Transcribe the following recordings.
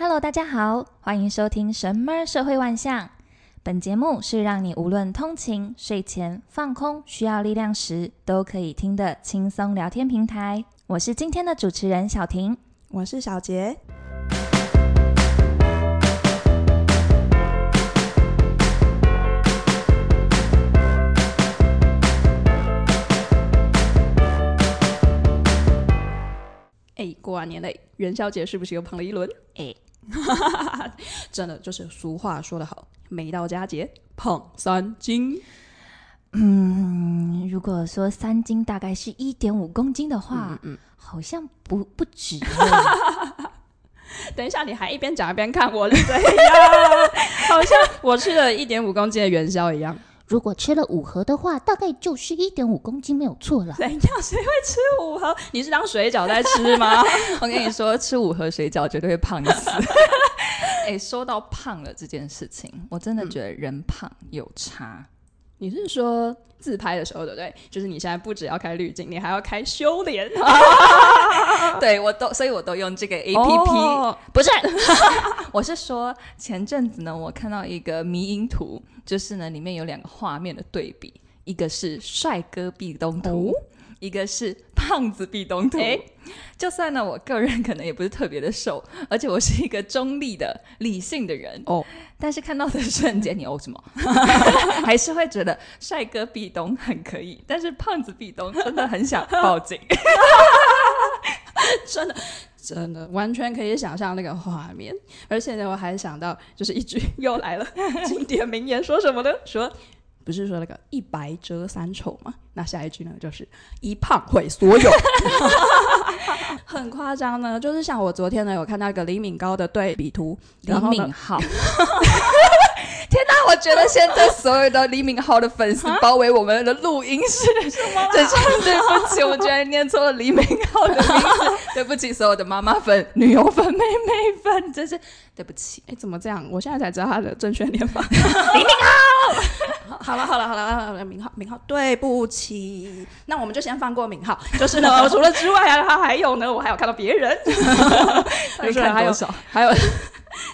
Hello，大家好，欢迎收听《神么社会万象》。本节目是让你无论通勤、睡前、放空、需要力量时，都可以听的轻松聊天平台。我是今天的主持人小婷，我是小杰。哎，过完年嘞，元宵节是不是又胖了一轮？哎。真的就是俗话说得好，每到佳节胖三斤。嗯，如果说三斤大概是一点五公斤的话，嗯，嗯好像不不止。等一下，你还一边讲一边看我是怎样？好像我吃了一点五公斤的元宵一样。如果吃了五盒的话，大概就是一点五公斤没有错了。等一下，谁会吃五盒？你是当水饺在吃吗？我跟你说，吃五盒水饺绝对会胖死。哎、欸，说到胖了这件事情，我真的觉得人胖有差。嗯你是说自拍的时候对不对？就是你现在不只要开滤镜，你还要开修脸。对，我都，所以我都用这个 A P P。Oh, 不是，我是说前阵子呢，我看到一个迷因图，就是呢里面有两个画面的对比，一个是帅哥壁咚图。Oh? 一个是胖子壁咚图，欸、就算呢，我个人可能也不是特别的瘦，而且我是一个中立的理性的人哦。但是看到的瞬间，你哦什么？还是会觉得帅哥壁咚很可以，但是胖子壁咚真的很想报警。真的，真的完全可以想象那个画面。而且呢，我还想到就是一句又来了经典名言，说什么呢？说。不是说那个一白遮三丑吗？那下一句呢，就是一胖毁所有，很夸张呢。就是像我昨天呢，有看到一个李敏镐的对比图，李敏镐。天哪！我觉得现在所有的李敏镐的粉丝包围我们的录音室，真是对不起，我居然念错了李敏镐的名字，对不起所有的妈妈粉、女友粉、妹妹粉，真是对不起。哎，怎么这样？我现在才知道他的正确念法。李敏镐。好了好了好了好了，明浩明浩，对不起。那我们就先放过明浩。就是呢，除了之外啊，他还有呢，我还有看到别人，就是还有还有。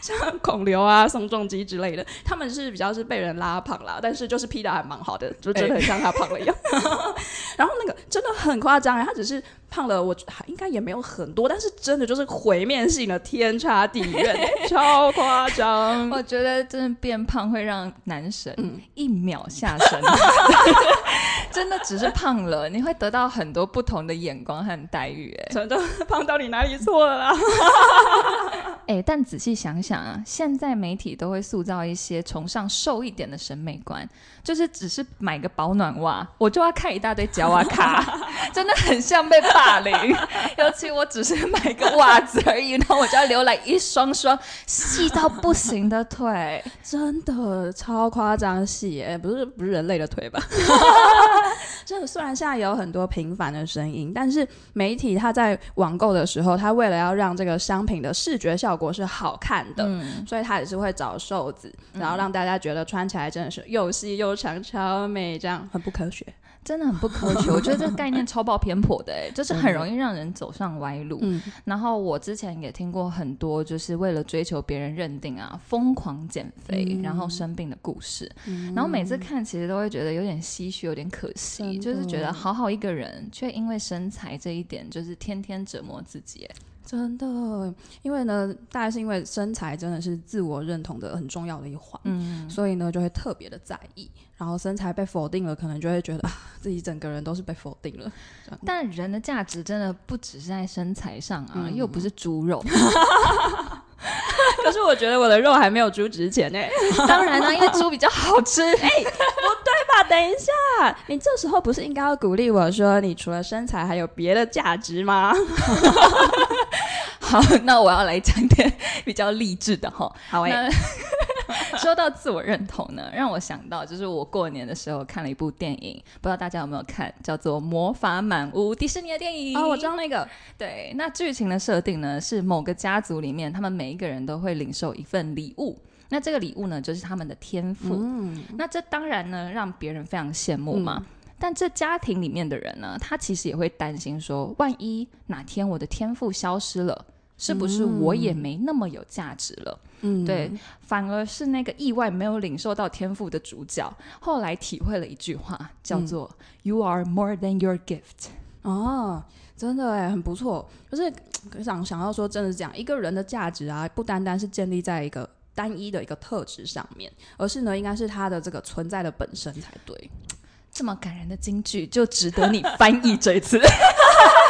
像孔刘啊、宋仲基之类的，他们是比较是被人拉胖啦，但是就是 P 的还蛮好的，就真的很像他胖了一样。欸、然后那个真的很夸张哎，他只是胖了，我应该也没有很多，但是真的就是毁灭性的天差地远，超夸张。我觉得真的变胖会让男神一秒下神，嗯、真的只是胖了，你会得到很多不同的眼光和待遇。哎，真的胖到你哪里错了啦？哎、欸，但仔细想想啊，现在媒体都会塑造一些崇尚瘦一点的审美观，就是只是买个保暖袜，我就要看一大堆脚啊卡，真的很像被霸凌。尤其我只是买个袜子而已，然后我就要留来一双双细到不行的腿，真的超夸张细哎，不是不是人类的腿吧？这虽然现在有很多平凡的声音，但是媒体它在网购的时候，它为了要让这个商品的视觉效果是好看的，嗯、所以它也是会找瘦子，然后让大家觉得穿起来真的是又细又长，超美，这样。很不科学。真的很不科学，我觉得这个概念超爆偏颇的，哎，就是很容易让人走上歪路。嗯，然后我之前也听过很多，就是为了追求别人认定啊，疯狂减肥，嗯、然后生病的故事。嗯、然后每次看，其实都会觉得有点唏嘘，有点可惜，就是觉得好好一个人，却因为身材这一点，就是天天折磨自己。真的，因为呢，大概是因为身材真的是自我认同的很重要的一环，嗯，所以呢就会特别的在意。然后身材被否定了，可能就会觉得啊，自己整个人都是被否定了。但人的价值真的不只是在身材上啊，嗯、又不是猪肉。可是我觉得我的肉还没有猪值钱呢。当然啦、啊，因为猪比较好吃。哎、欸，不对吧？等一下，你这时候不是应该要鼓励我说，你除了身材还有别的价值吗？好，那我要来讲点比较励志的哈。好诶、欸。说到自我认同呢，让我想到就是我过年的时候看了一部电影，不知道大家有没有看，叫做《魔法满屋》，迪士尼的电影。哦，我知道那个。对，那剧情的设定呢，是某个家族里面，他们每一个人都会领受一份礼物，那这个礼物呢，就是他们的天赋。嗯。那这当然呢，让别人非常羡慕嘛。嗯。但这家庭里面的人呢，他其实也会担心说，万一哪天我的天赋消失了。是不是我也没那么有价值了？嗯，对，反而是那个意外没有领受到天赋的主角，后来体会了一句话，叫做、嗯、“You are more than your gift”。哦，真的哎，很不错。就是想想要说，真的是这样，一个人的价值啊，不单单是建立在一个单一的一个特质上面，而是呢，应该是他的这个存在的本身才对。这么感人的金句，就值得你翻译这一次。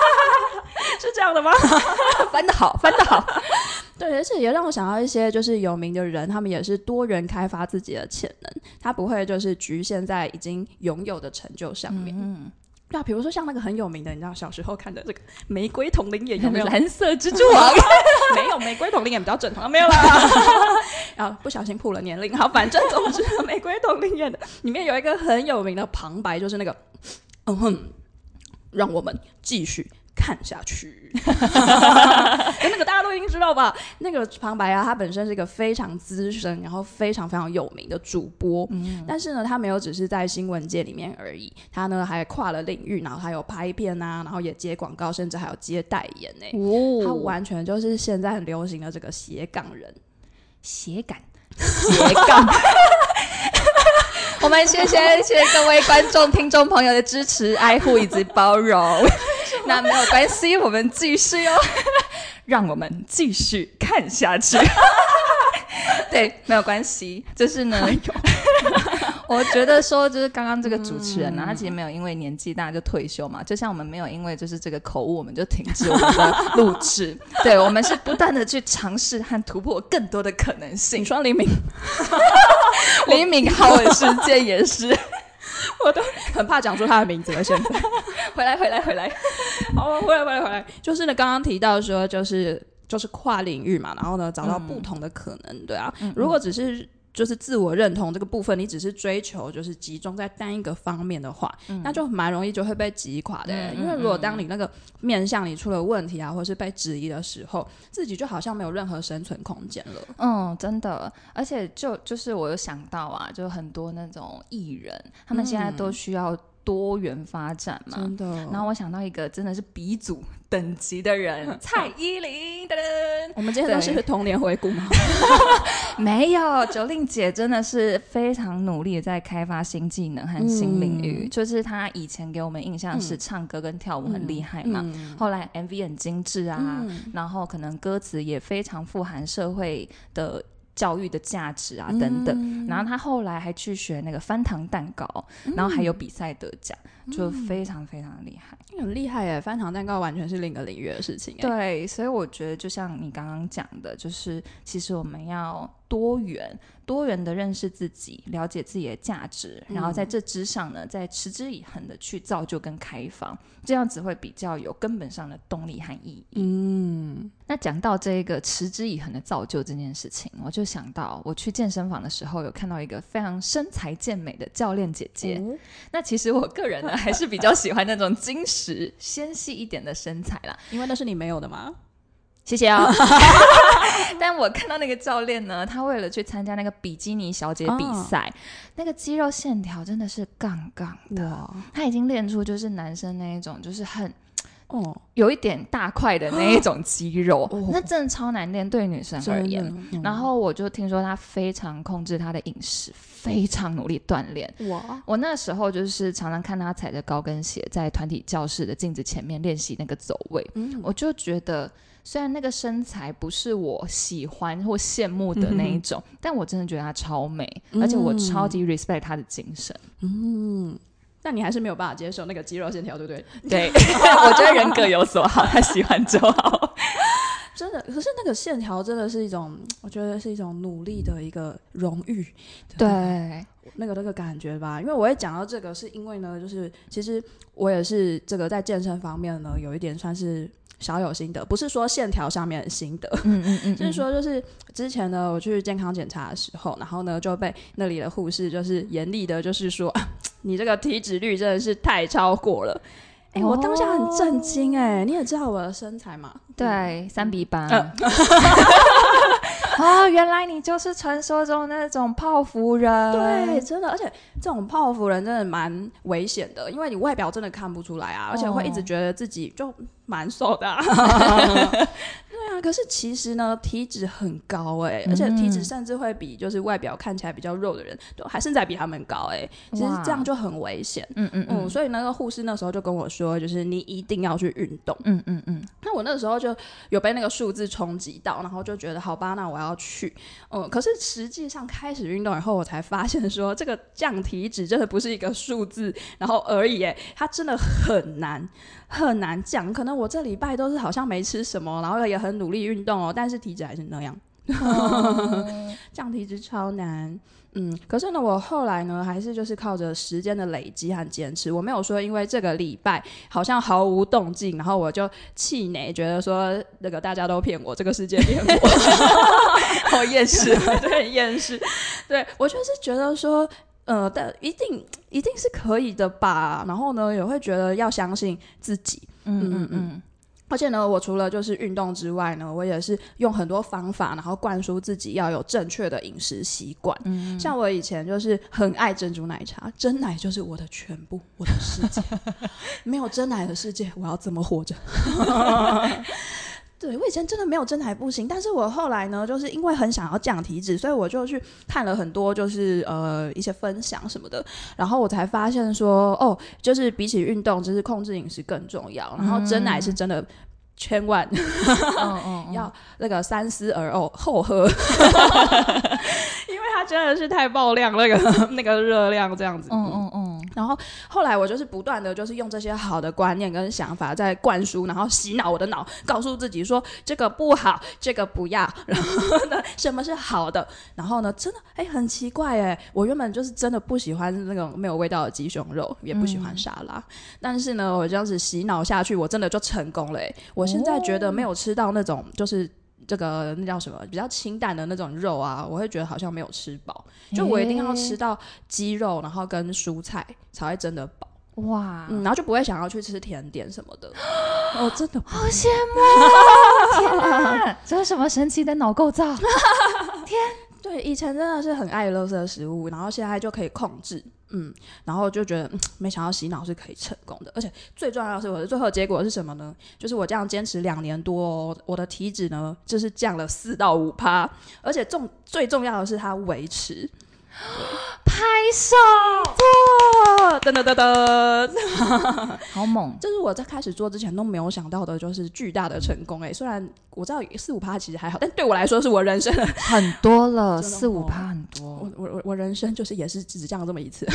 是这样的吗？翻得好，翻得好。对，而且也让我想到一些就是有名的人，他们也是多元开发自己的潜能，他不会就是局限在已经拥有的成就上面。嗯，对啊，比如说像那个很有名的，你知道小时候看的这个《玫瑰瞳铃眼》有没有？蓝色蜘蛛网没有，《玫瑰童林眼》比较正常，没有啦。然后不小心破了年龄，好，反正总之《玫瑰童林眼》的里面有一个很有名的旁白，就是那个嗯哼，让我们继续。看下去，那个大家都已经知道吧？那个旁白啊，他本身是一个非常资深，然后非常非常有名的主播。嗯，但是呢，他没有只是在新闻界里面而已，他呢还跨了领域，然后还有拍片啊，然后也接广告，甚至还有接代言呢。哦，他完全就是现在很流行的这个斜杠人，斜杠，斜杠。我们谢谢谢谢各位观众、听众朋友的支持、爱护以及包容。那没有关系，我们继续哦，让我们继续看下去。对，没有关系，就是呢，我觉得说，就是刚刚这个主持人呢、啊，嗯、他其实没有因为年纪大就退休嘛，就像我们没有因为就是这个口误，我们就停止我们的录制。对，我们是不断的去尝试和突破更多的可能性。你说黎明，黎明浩的世界也是。我都很怕讲出他的名字了。现在 回来，回来，回来，好，回来，回来，回来。就是呢，刚刚提到说，就是就是跨领域嘛，然后呢，找到不同的可能，嗯、对啊。嗯嗯，如果只是。就是自我认同这个部分，你只是追求就是集中在单一个方面的话，嗯、那就蛮容易就会被击垮的。嗯、因为如果当你那个面向你出了问题啊，或是被质疑的时候，自己就好像没有任何生存空间了。嗯，真的。而且就就是我有想到啊，就很多那种艺人，他们现在都需要。多元发展嘛，真的。然后我想到一个真的是鼻祖等级的人，蔡依林。噔噔，我们今天都是童年回顾吗？没有，九令姐真的是非常努力的在开发新技能和新领域。嗯、就是她以前给我们印象是唱歌跟跳舞很厉害嘛，后来 MV 很精致啊，嗯、然后可能歌词也非常富含社会的。教育的价值啊，等等，嗯、然后他后来还去学那个翻糖蛋糕，嗯、然后还有比赛得奖，嗯、就非常非常厉害，很厉害耶！翻糖蛋糕完全是另一个领域的事情。对，所以我觉得就像你刚刚讲的，就是其实我们要多元。多元的认识自己，了解自己的价值，然后在这之上呢，再持之以恒的去造就跟开放，这样子会比较有根本上的动力和意义。嗯，那讲到这个持之以恒的造就这件事情，我就想到我去健身房的时候，有看到一个非常身材健美的教练姐姐。嗯、那其实我个人呢，还是比较喜欢那种 精实纤细一点的身材啦，因为那是你没有的吗？谢谢啊、哦！但我看到那个教练呢，他为了去参加那个比基尼小姐比赛，哦、那个肌肉线条真的是杠杠的，他已经练出就是男生那一种，就是很哦，有一点大块的那一种肌肉，哦、那真的超难练，对女生而言。嗯、然后我就听说他非常控制他的饮食，非常努力锻炼。哇！我那时候就是常常看他踩着高跟鞋在团体教室的镜子前面练习那个走位，嗯、我就觉得。虽然那个身材不是我喜欢或羡慕的那一种，嗯、但我真的觉得她超美，嗯、而且我超级 respect 她的精神。嗯，但你还是没有办法接受那个肌肉线条，对不对？对，我觉得人各有所好，他喜欢就好。真的，可是那个线条真的是一种，我觉得是一种努力的一个荣誉。对，对，那个那个感觉吧。因为我会讲到这个，是因为呢，就是其实我也是这个在健身方面呢，有一点算是。小有心得，不是说线条上面的心得，嗯嗯嗯，就是说，就是之前呢，我去健康检查的时候，然后呢就被那里的护士就是严厉的，就是说，你这个体脂率真的是太超过了。哎、欸，我当下很震惊，哎，你也知道我的身材嘛？对，三比八。哦，原来你就是传说中那种泡芙人。对，真的，而且这种泡芙人真的蛮危险的，因为你外表真的看不出来啊，而且会一直觉得自己就蛮瘦的啊。对，啊，可是其实呢，体脂很高哎、欸，而且体脂甚至会比就是外表看起来比较肉的人都还甚至还比他们高哎、欸，其实这样就很危险。嗯嗯嗯，所以那个护士那时候就跟我说，就是你一定要去运动。嗯嗯嗯。那我那个时候就有被那个数字冲击到，然后就觉得好吧，那我要去。嗯，可是实际上开始运动以后，我才发现说这个降体脂真的不是一个数字，然后而已哎，它真的很难。很难讲，可能我这礼拜都是好像没吃什么，然后也很努力运动哦，但是体脂还是那样，降体脂超难。嗯，可是呢，我后来呢，还是就是靠着时间的累积和坚持，我没有说因为这个礼拜好像毫无动静，然后我就气馁，觉得说那个大家都骗我，这个世界骗我，好厌世，对，厌世。对，我就是觉得说。呃，但一定一定是可以的吧。然后呢，也会觉得要相信自己。嗯嗯嗯。而且呢，我除了就是运动之外呢，我也是用很多方法，然后灌输自己要有正确的饮食习惯。嗯。像我以前就是很爱珍珠奶茶，真奶就是我的全部，我的世界。没有真奶的世界，我要怎么活着？对，我以前真的没有真奶不行，但是我后来呢，就是因为很想要降体脂，所以我就去看了很多，就是呃一些分享什么的，然后我才发现说，哦，就是比起运动，就是控制饮食更重要，然后真奶是真的。千万 要那个三思而后后喝，因为它真的是太爆量，那个 那个热量这样子。嗯嗯嗯。然后后来我就是不断的就是用这些好的观念跟想法在灌输，然后洗脑我的脑，告诉自己说这个不好，这个不要。然后呢，什么是好的？然后呢，真的哎，很奇怪哎，我原本就是真的不喜欢那种没有味道的鸡胸肉，也不喜欢沙拉。但是呢，我这样子洗脑下去，我真的就成功了。我现在觉得没有吃到那种，就是这个那叫什么比较清淡的那种肉啊，我会觉得好像没有吃饱。就我一定要吃到鸡肉，然后跟蔬菜才会真的饱。哇、嗯，然后就不会想要去吃甜点什么的。哦，真的好羡慕！天哪，这是什么神奇的脑构造？天，对，以前真的是很爱垃圾食物，然后现在就可以控制。嗯，然后就觉得，没想到洗脑是可以成功的，而且最重要的是，我的最后结果是什么呢？就是我这样坚持两年多，哦，我的体脂呢，就是降了四到五趴，而且重最重要的是它维持。拍手！噔噔噔噔，好猛！这是我在开始做之前都没有想到的，就是巨大的成功哎。虽然我知道四五趴其实还好，但对我来说是我人生很多了，四五趴很多。我我我我人生就是也是只降了这么一次。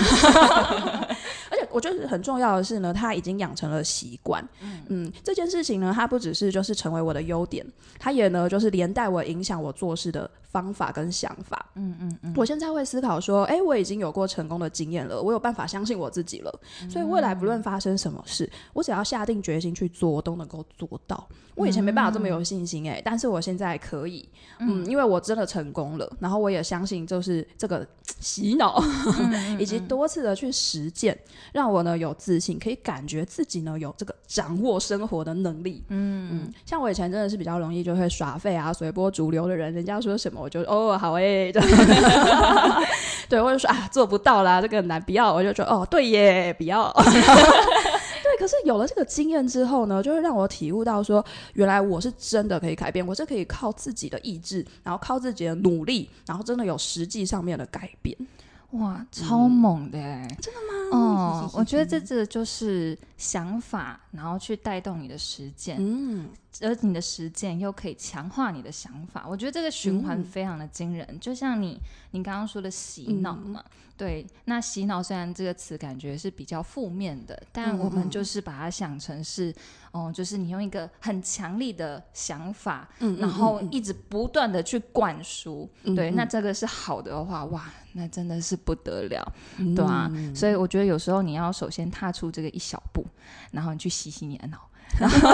我觉得很重要的是呢，他已经养成了习惯。嗯，嗯，这件事情呢，它不只是就是成为我的优点，它也呢就是连带我影响我做事的方法跟想法。嗯嗯嗯。我现在会思考说，哎，我已经有过成功的经验了，我有办法相信我自己了。嗯、所以未来不论发生什么事，我只要下定决心去做，我都能够做到。我以前没办法这么有信心哎、欸，但是我现在可以。嗯，因为我真的成功了，然后我也相信就是这个 洗脑，以及多次的去实践。让我呢有自信，可以感觉自己呢有这个掌握生活的能力。嗯嗯，像我以前真的是比较容易就会耍废啊、随波逐流的人，人家说什么我就哦好哎、欸，对，我就说啊做不到啦，这个很难，不要，我就说哦对耶，不要。对，可是有了这个经验之后呢，就会让我体悟到说，原来我是真的可以改变，我是可以靠自己的意志，然后靠自己的努力，然后真的有实际上面的改变。哇，超猛的欸、嗯！真的吗？哦，我觉得这这就是想法，然后去带动你的实践，嗯，而你的实践又可以强化你的想法。我觉得这个循环非常的惊人，嗯、就像你你刚刚说的洗脑嘛。嗯对，那洗脑虽然这个词感觉是比较负面的，但我们就是把它想成是，哦、嗯呃，就是你用一个很强力的想法，嗯，然后一直不断的去灌输，嗯、对，那这个是好的话，哇，那真的是不得了，嗯、对啊，所以我觉得有时候你要首先踏出这个一小步，然后你去洗洗你的脑。然后，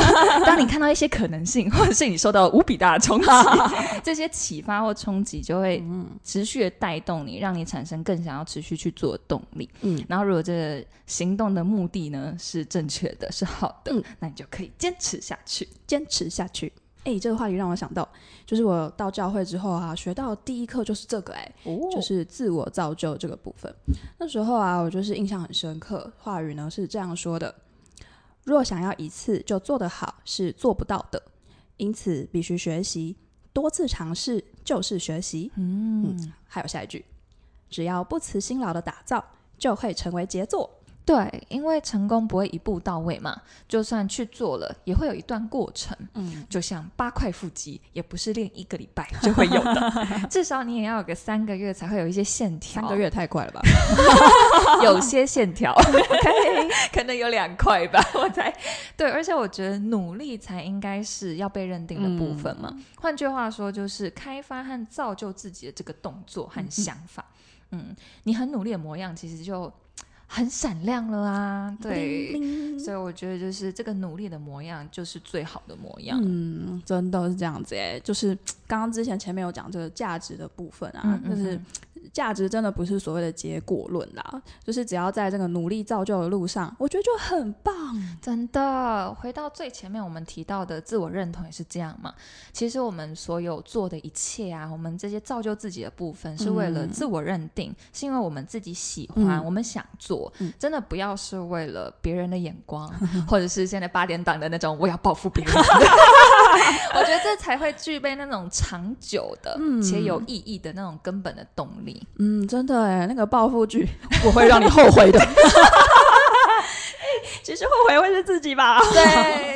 当你看到一些可能性，或者是你受到无比大的冲击，这些启发或冲击就会持续的带动你，让你产生更想要持续去做的动力。嗯，然后如果这个行动的目的呢是正确的，是好的，嗯，那你就可以坚持下去，坚持下去。哎，这个话题让我想到，就是我到教会之后啊，学到第一课就是这个，哎，哦，就是自我造就这个部分。那时候啊，我就是印象很深刻，话语呢是这样说的。若想要一次就做得好，是做不到的。因此必须学习，多次尝试就是学习。嗯，嗯，还有下一句，只要不辞辛劳的打造，就会成为杰作。对，因为成功不会一步到位嘛，就算去做了，也会有一段过程。嗯，就像八块腹肌，也不是练一个礼拜就会有的，至少你也要有个三个月才会有一些线条。三个月太快了吧？有些线条可能有两块吧，我猜。对，而且我觉得努力才应该是要被认定的部分嘛。嗯、换句话说，就是开发和造就自己的这个动作和想法。嗯，嗯，你很努力的模样，其实就。很闪亮了啊，对，所以我觉得就是这个努力的模样就是最好的模样。嗯，真的是这样子哎，就是刚刚之前前面有讲这个价值的部分啊，嗯嗯嗯，就是。价值真的不是所谓的结果论啦，就是只要在这个努力造就的路上，我觉得就很棒。真的，回到最前面我们提到的自我认同也是这样嘛。其实我们所有做的一切啊，我们这些造就自己的部分，是为了自我认定，嗯、是因为我们自己喜欢，嗯、我们想做。嗯、真的不要是为了别人的眼光，嗯、或者是现在八点档的那种我要报复别人。我觉得这才会具备那种长久的且有意义的那种根本的动力。嗯，真的哎，那个暴富剧 我会让你后悔的。其实后悔会是自己吧？对，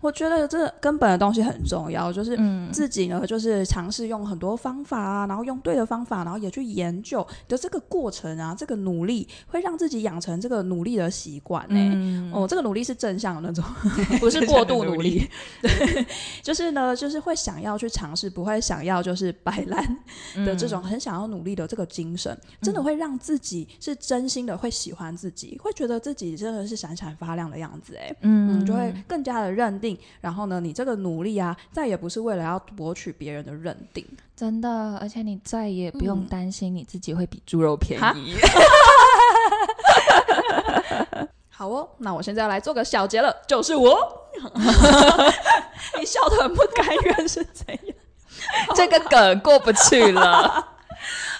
我觉得这根本的东西很重要，就是自己呢，就是尝试用很多方法啊，然后用对的方法，然后也去研究的这个过程啊，这个努力会让自己养成这个努力的习惯。哎，哦，这个努力是正向的那种，不是过度努力。对，就是呢，就是会想要去尝试，不会想要就是摆烂的这种很想要努力的这个精神，真的会让自己是真心的会喜欢自己，会觉得自己真的是闪闪发亮的样子。哎，嗯，就会更加的认定。然后呢，你这个努力啊，再也不是为了要博取别人的认定，真的，而且你再也不用担心你自己会比猪肉便宜。好哦，那我现在要来做个小结了，就是我。你笑得很不甘愿是怎样？这个梗过不去了。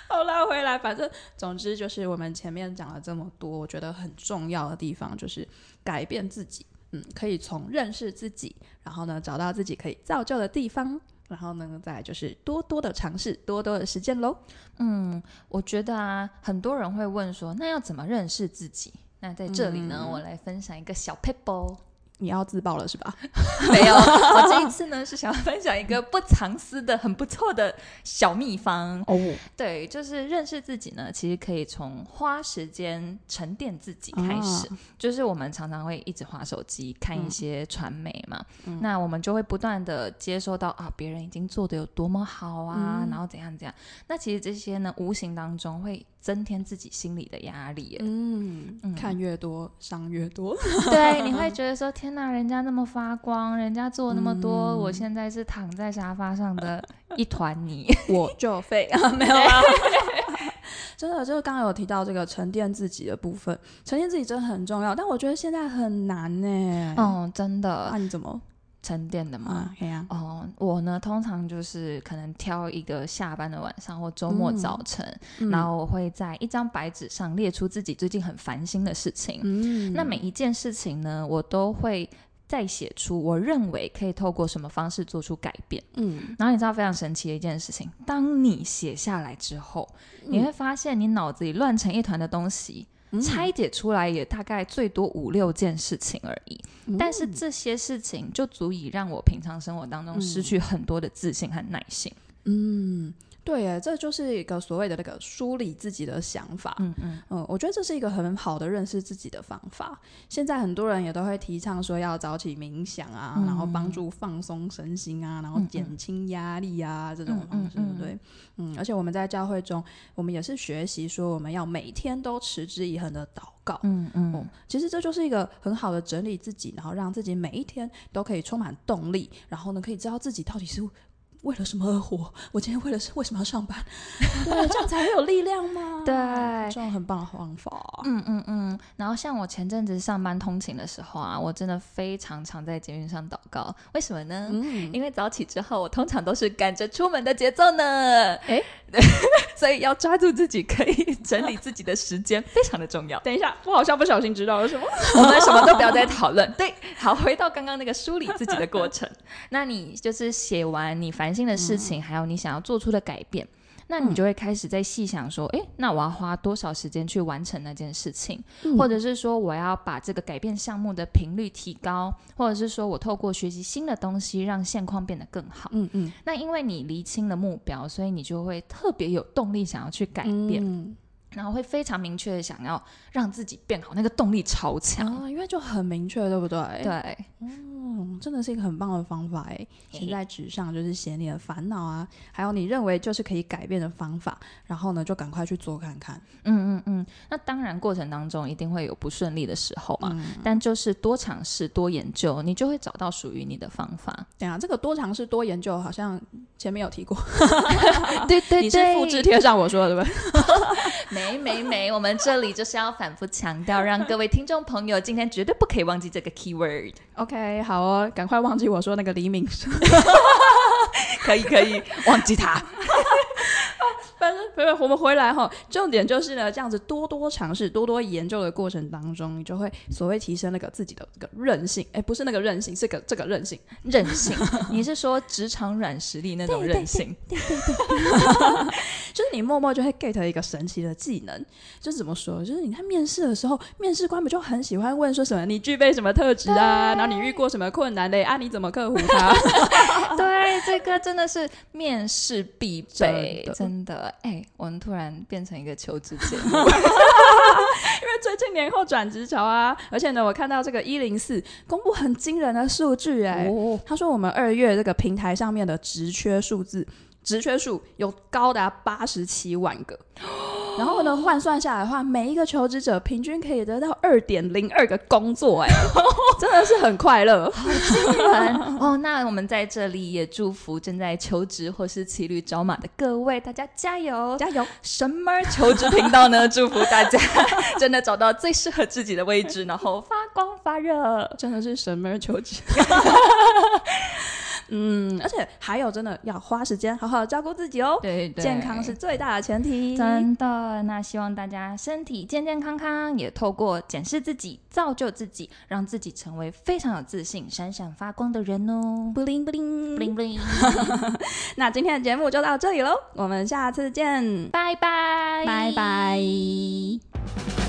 好，拉回来，反正总之就是我们前面讲了这么多，我觉得很重要的地方就是改变自己。嗯，可以从认识自己，然后呢，找到自己可以造就的地方，然后呢，再就是多多的尝试，多多的实践喽。嗯，我觉得啊，很多人会问说，那要怎么认识自己？那在这里呢，嗯、我来分享一个小撇步。你要自爆了是吧？没有，我这一次呢是想要分享一个不藏私的、很不错的小秘方哦。对，就是认识自己呢，其实可以从花时间沉淀自己开始。啊、就是我们常常会一直划手机，看一些传媒嘛，嗯、那我们就会不断的接收到啊，别人已经做的有多么好啊，嗯、然后怎样怎样。那其实这些呢，无形当中会增添自己心里的压力。嗯，嗯看越多伤越多。对，你会觉得说天。那人家那么发光，人家做那么多，嗯、我现在是躺在沙发上的一团泥，我就废啊！没有啊，真的就是刚刚有提到这个沉淀自己的部分，沉淀自己真的很重要，但我觉得现在很难呢。哦，真的，那、啊、你怎么？沉淀的嘛，嗯啊、哦，我呢通常就是可能挑一个下班的晚上或周末早晨，嗯、然后我会在一张白纸上列出自己最近很烦心的事情。嗯、那每一件事情呢，我都会再写出我认为可以透过什么方式做出改变。嗯，然后你知道非常神奇的一件事情，当你写下来之后，嗯、你会发现你脑子里乱成一团的东西。拆解出来也大概最多五六件事情而已，嗯、但是这些事情就足以让我平常生活当中失去很多的自信和耐心。嗯。对耶，这就是一个所谓的那个梳理自己的想法。嗯嗯嗯，我觉得这是一个很好的认识自己的方法。现在很多人也都会提倡说要早起冥想啊，嗯、然后帮助放松身心啊，然后减轻压力啊，嗯、这种方式，对不对？嗯，而且我们在教会中，我们也是学习说我们要每天都持之以恒的祷告。嗯嗯，嗯，其实这就是一个很好的整理自己，然后让自己每一天都可以充满动力，然后呢，可以知道自己到底是。为了什么而活？我今天为了为什么要上班？对，这样才会有力量吗？对，这种很棒的方法。嗯嗯嗯。然后像我前阵子上班通勤的时候啊，我真的非常常在捷运上祷告。为什么呢？嗯、因为早起之后，我通常都是赶着出门的节奏呢。诶 对，所以要抓住自己可以整理自己的时间，非常的重要。等一下，我好像不小心知道了什么，我们什么都不要再讨论。对，好，回到刚刚那个梳理自己的过程，那你就是写完你烦心的事情，嗯、还有你想要做出的改变。那你就会开始在细想说，诶、嗯，那我要花多少时间去完成那件事情，嗯、或者是说我要把这个改变项目的频率提高，或者是说我透过学习新的东西让现况变得更好。嗯嗯。那因为你厘清了目标，所以你就会特别有动力想要去改变。嗯然后会非常明确的想要让自己变好，那个动力超强啊，因为就很明确，对不对？对，嗯，真的是一个很棒的方法哎，写在纸上就是写你的烦恼啊，还有你认为就是可以改变的方法，然后呢就赶快去做看看。嗯嗯嗯，那当然过程当中一定会有不顺利的时候嘛，嗯、但就是多尝试多研究，你就会找到属于你的方法。对啊，这个多尝试多研究好像前面有提过，对，对对，你是复制贴上我说的对不对？没没没，我们这里就是要反复强调，让各位听众朋友今天绝对不可以忘记这个 keyword。OK，好哦，赶快忘记我说那个黎明。可以可以，忘记他。反正，不是我们回来哈，重点就是呢，这样子多多尝试、多多研究的过程当中，你就会所谓提升那个自己的这个韧性。哎，不是那个韧性，是个这个韧性，韧性。你是说职场软实力那种韧性？对对对，对，对，就是你默默就会 get 一个神奇的技能。就是怎么说？就是你看面试的时候，面试官不就很喜欢问说什么？你具备什么特质啊？然后你遇过什么困难嘞？啊，你怎么克服它？对，这个真的是面试必备，真的。哎、欸，我们突然变成一个求职节目，因为最近年后转职潮啊，而且呢，我看到这个一零四公布很惊人的数据，哎，他说我们二月这个平台上面的职缺数字，职缺数有高达八十七万个。然后呢，换算下来的话，每一个求职者平均可以得到二点零二个工作，哎，真的是很快乐，好惊人哦！那我们在这里也祝福正在求职或是骑驴找马的各位，大家加油加油！Summer 求职频道呢，祝福大家真的找到最适合自己的位置，然后发光发热，真的是 Summer 求职。嗯，而且还有，真的要花时间好好照顾自己哦。对对，健康是最大的前提。真的，那希望大家身体健健康康，也透过检视自己，造就自己，让自己成为非常有自信、闪闪发光的人哦。布灵布灵布灵布灵。那今天的节目就到这里喽，我们下次见，拜拜，拜拜。